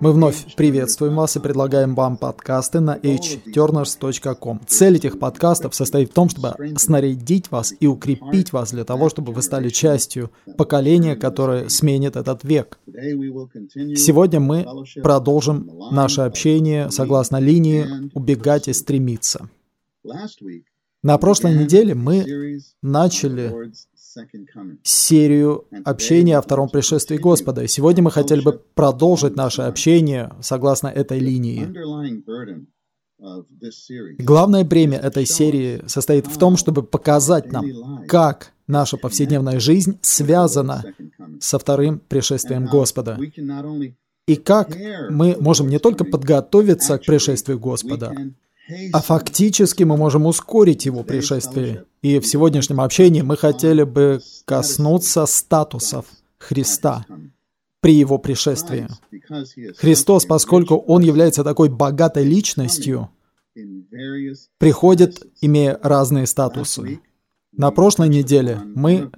Мы вновь приветствуем вас и предлагаем вам подкасты на hturners.com. Цель этих подкастов состоит в том, чтобы снарядить вас и укрепить вас для того, чтобы вы стали частью поколения, которое сменит этот век. Сегодня мы продолжим наше общение согласно линии «Убегать и стремиться». На прошлой неделе мы начали серию общения о втором пришествии Господа. И сегодня мы хотели бы продолжить наше общение согласно этой линии. Главное бремя этой серии состоит в том, чтобы показать нам, как наша повседневная жизнь связана со вторым пришествием Господа. И как мы можем не только подготовиться к пришествию Господа, а фактически мы можем ускорить его пришествие. И в сегодняшнем общении мы хотели бы коснуться статусов Христа при его пришествии. Христос, поскольку он является такой богатой личностью, приходит, имея разные статусы. На прошлой неделе мы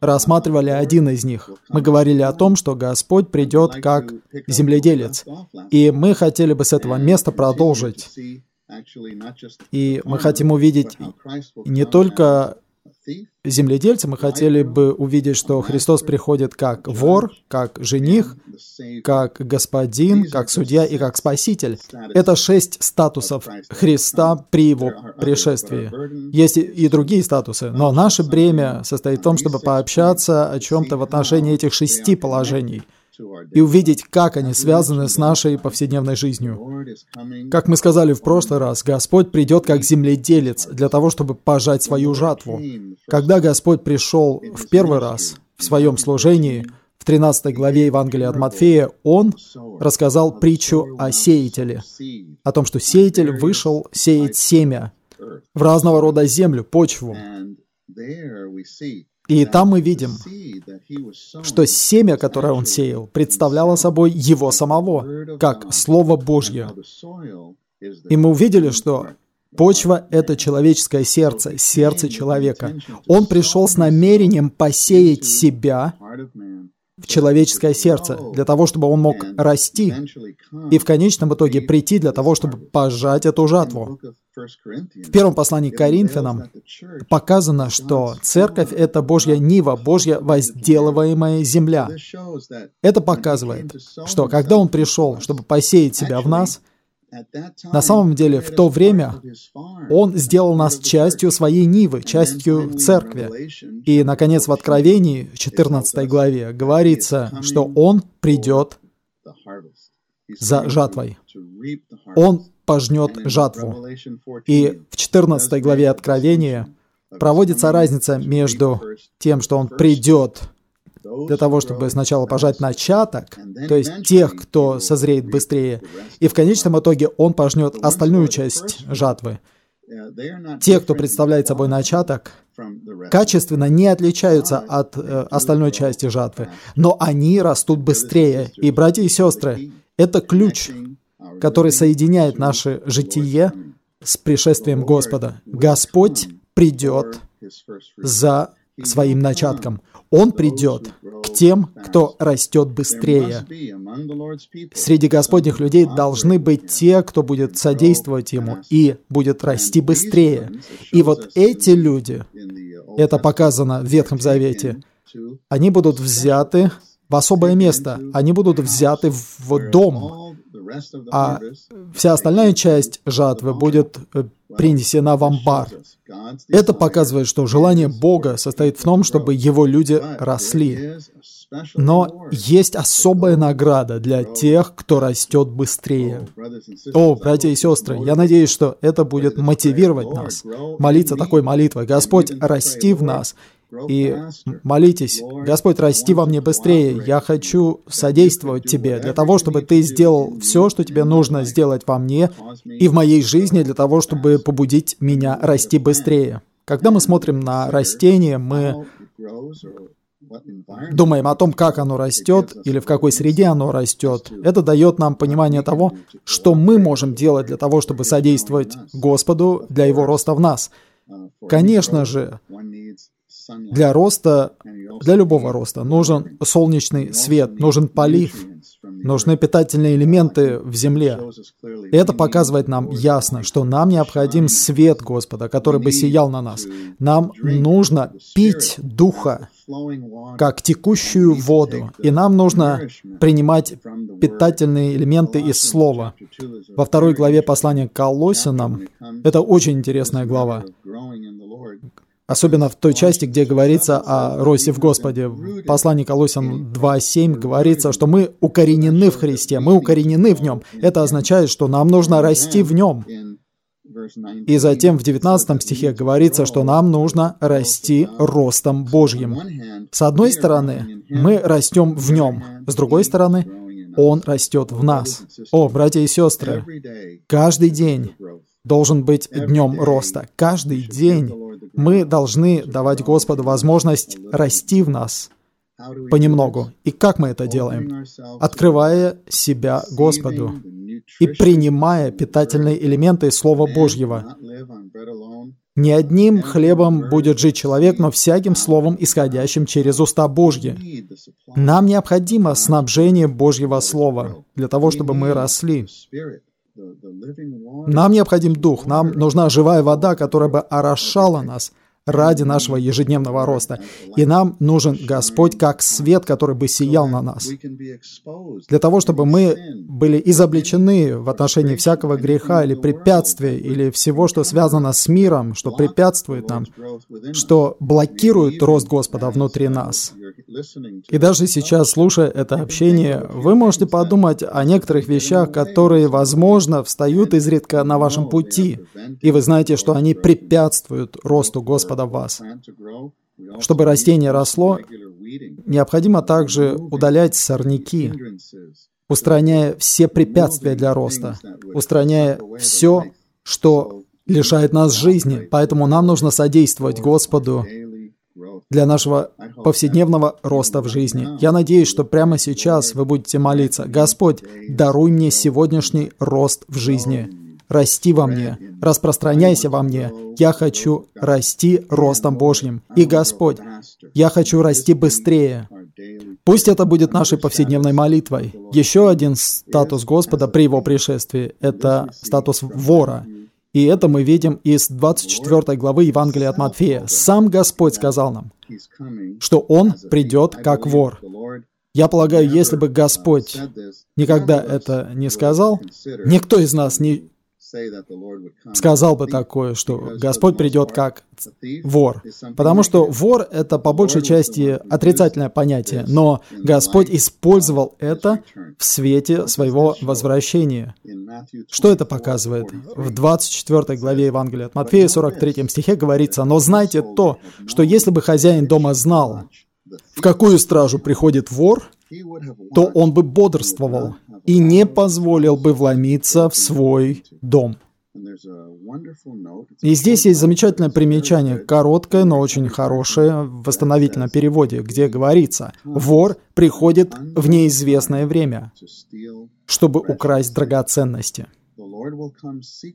рассматривали один из них. Мы говорили о том, что Господь придет как земледелец. И мы хотели бы с этого места продолжить и мы хотим увидеть не только земледельца, мы хотели бы увидеть, что Христос приходит как вор, как жених, как господин, как судья и как спаситель. Это шесть статусов Христа при его пришествии. Есть и другие статусы, но наше бремя состоит в том, чтобы пообщаться о чем-то в отношении этих шести положений – и увидеть, как они связаны с нашей повседневной жизнью. Как мы сказали в прошлый раз, Господь придет как земледелец для того, чтобы пожать свою жатву. Когда Господь пришел в первый раз в своем служении, в 13 главе Евангелия от Матфея, Он рассказал притчу о сеятеле, о том, что сеятель вышел сеять семя в разного рода землю, почву. И там мы видим, что семя, которое он сеял, представляло собой его самого, как Слово Божье. И мы увидели, что почва — это человеческое сердце, сердце человека. Он пришел с намерением посеять себя в человеческое сердце, для того, чтобы он мог расти и в конечном итоге прийти для того, чтобы пожать эту жатву. В первом послании к Коринфянам показано, что церковь — это Божья нива, Божья возделываемая земля. Это показывает, что когда Он пришел, чтобы посеять себя в нас — на самом деле, в то время Он сделал нас частью своей Нивы, частью церкви. И, наконец, в Откровении, в 14 главе, говорится, что Он придет за жатвой. Он пожнет жатву. И в 14 главе Откровения проводится разница между тем, что Он придет для того, чтобы сначала пожать начаток, то есть тех, кто созреет быстрее, и в конечном итоге он пожнет остальную часть жатвы. Те, кто представляет собой начаток, качественно не отличаются от э, остальной части жатвы, но они растут быстрее. И, братья и сестры, это ключ, который соединяет наше житие с пришествием Господа. Господь придет за своим начатком. Он придет к тем, кто растет быстрее. Среди Господних людей должны быть те, кто будет содействовать Ему и будет расти быстрее. И вот эти люди, это показано в Ветхом Завете, они будут взяты в особое место, они будут взяты в дом, а вся остальная часть жатвы будет э, принесена в амбар. Это показывает, что желание Бога состоит в том, чтобы Его люди росли. Но есть особая награда для тех, кто растет быстрее. О, братья и сестры, я надеюсь, что это будет мотивировать нас молиться такой молитвой. Господь, расти в нас и молитесь, Господь, расти во мне быстрее. Я хочу содействовать Тебе для того, чтобы Ты сделал все, что Тебе нужно сделать во мне и в моей жизни для того, чтобы побудить меня расти быстрее. Когда мы смотрим на растение, мы думаем о том, как оно растет или в какой среде оно растет, это дает нам понимание того, что мы можем делать для того, чтобы содействовать Господу для Его роста в нас. Конечно же, для роста, для любого роста нужен солнечный свет, нужен полив, нужны питательные элементы в земле. И это показывает нам ясно, что нам необходим свет Господа, который бы сиял на нас. Нам нужно пить Духа, как текущую воду, и нам нужно принимать питательные элементы из Слова. Во второй главе послания к Колосинам, это очень интересная глава, Особенно в той части, где говорится о росте в Господе. В послании Колосян 2.7 говорится, что мы укоренены в Христе, мы укоренены в Нем. Это означает, что нам нужно расти в Нем. И затем в 19 стихе говорится, что нам нужно расти ростом Божьим. С одной стороны, мы растем в Нем. С другой стороны, Он растет в нас. О, братья и сестры, каждый день должен быть днем роста. Каждый день мы должны давать Господу возможность расти в нас понемногу. И как мы это делаем? Открывая себя Господу и принимая питательные элементы Слова Божьего. Не одним хлебом будет жить человек, но всяким словом, исходящим через уста Божьи. Нам необходимо снабжение Божьего Слова для того, чтобы мы росли. Нам необходим дух, нам нужна живая вода, которая бы орошала нас – ради нашего ежедневного роста. И нам нужен Господь как свет, который бы сиял на нас. Для того, чтобы мы были изобличены в отношении всякого греха или препятствия, или всего, что связано с миром, что препятствует нам, что блокирует рост Господа внутри нас. И даже сейчас, слушая это общение, вы можете подумать о некоторых вещах, которые, возможно, встают изредка на вашем пути, и вы знаете, что они препятствуют росту Господа Господа в вас. Чтобы растение росло, необходимо также удалять сорняки, устраняя все препятствия для роста, устраняя все, что лишает нас жизни. Поэтому нам нужно содействовать Господу для нашего повседневного роста в жизни. Я надеюсь, что прямо сейчас вы будете молиться, «Господь, даруй мне сегодняшний рост в жизни» расти во мне, распространяйся во мне. Я хочу расти ростом Божьим. И Господь, я хочу расти быстрее. Пусть это будет нашей повседневной молитвой. Еще один статус Господа при Его пришествии – это статус вора. И это мы видим из 24 главы Евангелия от Матфея. Сам Господь сказал нам, что Он придет как вор. Я полагаю, если бы Господь никогда это не сказал, никто из нас не сказал бы такое, что Господь придет как вор. Потому что вор — это по большей части отрицательное понятие, но Господь использовал это в свете своего возвращения. Что это показывает? В 24 главе Евангелия от Матфея, 43 стихе говорится, «Но знайте то, что если бы хозяин дома знал, в какую стражу приходит вор, то он бы бодрствовал и не позволил бы вломиться в свой дом. И здесь есть замечательное примечание, короткое, но очень хорошее в восстановительном переводе, где говорится, вор приходит в неизвестное время, чтобы украсть драгоценности.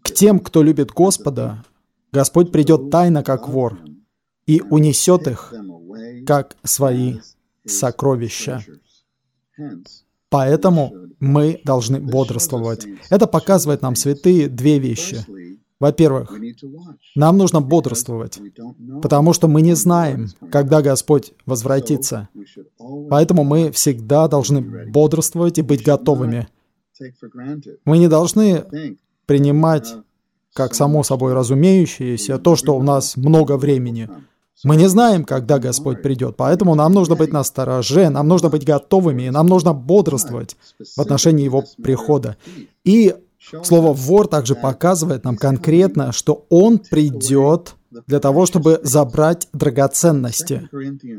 К тем, кто любит Господа, Господь придет тайно, как вор, и унесет их, как свои сокровища. Поэтому мы должны бодрствовать. Это показывает нам, святые, две вещи. Во-первых, нам нужно бодрствовать, потому что мы не знаем, когда Господь возвратится. Поэтому мы всегда должны бодрствовать и быть готовыми. Мы не должны принимать как само собой разумеющееся то, что у нас много времени. Мы не знаем, когда Господь придет, поэтому нам нужно быть на стороже, нам нужно быть готовыми, нам нужно бодрствовать в отношении Его прихода. И слово «вор» также показывает нам конкретно, что Он придет для того, чтобы забрать драгоценности.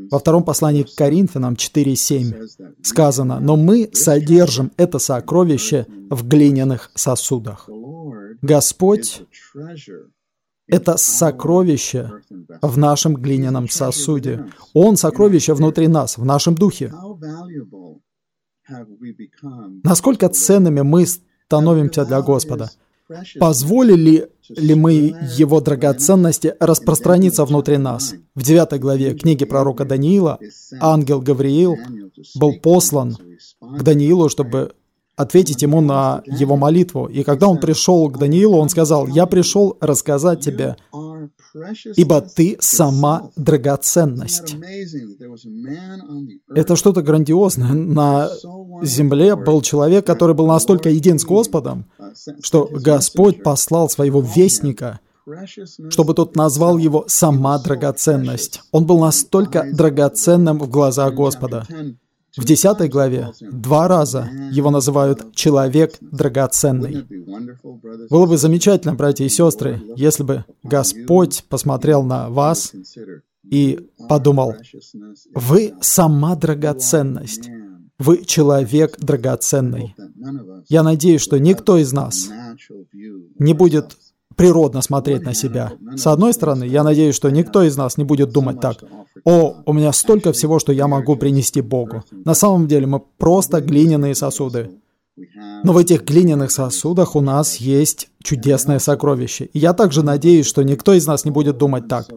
Во втором послании к Коринфянам 4.7 сказано, «Но мы содержим это сокровище в глиняных сосудах». Господь это сокровище в нашем глиняном сосуде. Он сокровище внутри нас, в нашем духе. Насколько ценными мы становимся для Господа? Позволили ли мы Его драгоценности распространиться внутри нас? В 9 главе книги пророка Даниила ангел Гавриил был послан к Даниилу, чтобы ответить ему на его молитву. И когда он пришел к Даниилу, он сказал, «Я пришел рассказать тебе, ибо ты сама драгоценность». Это что-то грандиозное. На земле был человек, который был настолько един с Господом, что Господь послал своего вестника, чтобы тот назвал его «сама драгоценность». Он был настолько драгоценным в глазах Господа. В 10 главе два раза его называют «человек драгоценный». Было бы замечательно, братья и сестры, если бы Господь посмотрел на вас и подумал, «Вы сама драгоценность, вы человек драгоценный». Я надеюсь, что никто из нас не будет природно смотреть на себя. С одной стороны, я надеюсь, что никто из нас не будет думать так. «О, у меня столько всего, что я могу принести Богу». На самом деле мы просто глиняные сосуды. Но в этих глиняных сосудах у нас есть чудесное сокровище. И я также надеюсь, что никто из нас не будет думать так.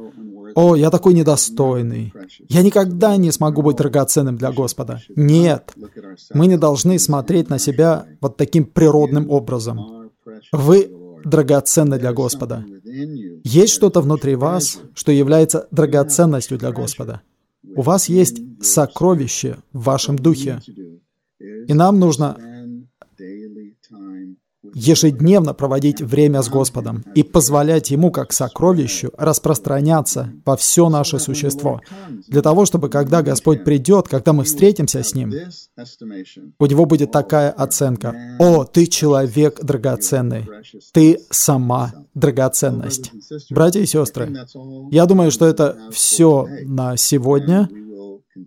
«О, я такой недостойный. Я никогда не смогу быть драгоценным для Господа». Нет, мы не должны смотреть на себя вот таким природным образом. Вы драгоценны для Господа. Есть что-то внутри вас, что является драгоценностью для Господа. У вас есть сокровище в вашем духе. И нам нужно ежедневно проводить время с Господом и позволять Ему, как сокровищу, распространяться во все наше существо. Для того, чтобы когда Господь придет, когда мы встретимся с Ним, у Него будет такая оценка. «О, ты человек драгоценный, ты сама драгоценность». Братья и сестры, я думаю, что это все на сегодня.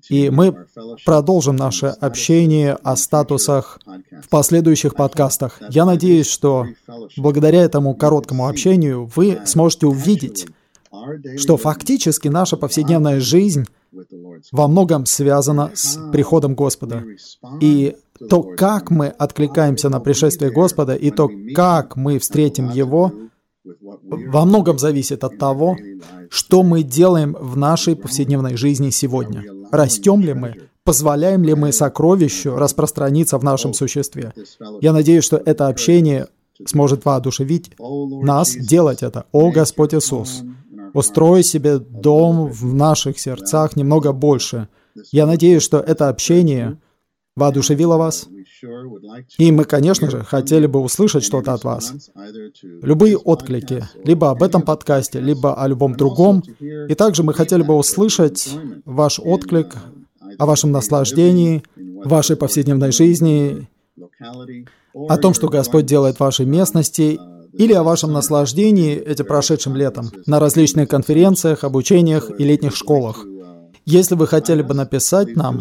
И мы продолжим наше общение о статусах в последующих подкастах. Я надеюсь, что благодаря этому короткому общению вы сможете увидеть, что фактически наша повседневная жизнь во многом связана с приходом Господа. И то, как мы откликаемся на пришествие Господа, и то, как мы встретим Его, во многом зависит от того, что мы делаем в нашей повседневной жизни сегодня. Растем ли мы? Позволяем ли мы сокровищу распространиться в нашем существе? Я надеюсь, что это общение сможет воодушевить нас делать это. О Господь Иисус, устрой себе дом в наших сердцах немного больше. Я надеюсь, что это общение воодушевило вас, и мы, конечно же, хотели бы услышать что-то от вас. Любые отклики, либо об этом подкасте, либо о любом другом. И также мы хотели бы услышать ваш отклик о вашем наслаждении, вашей повседневной жизни, о том, что Господь делает в вашей местности, или о вашем наслаждении этим прошедшим летом на различных конференциях, обучениях и летних школах. Если вы хотели бы написать нам,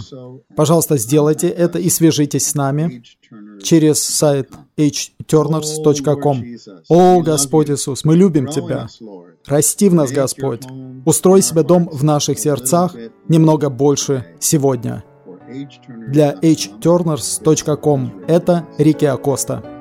пожалуйста, сделайте это и свяжитесь с нами через сайт hturners.com. О, Господь Иисус, мы любим Тебя. Расти в нас, Господь. Устрой себе дом в наших сердцах немного больше сегодня. Для hturners.com это Рики Акоста.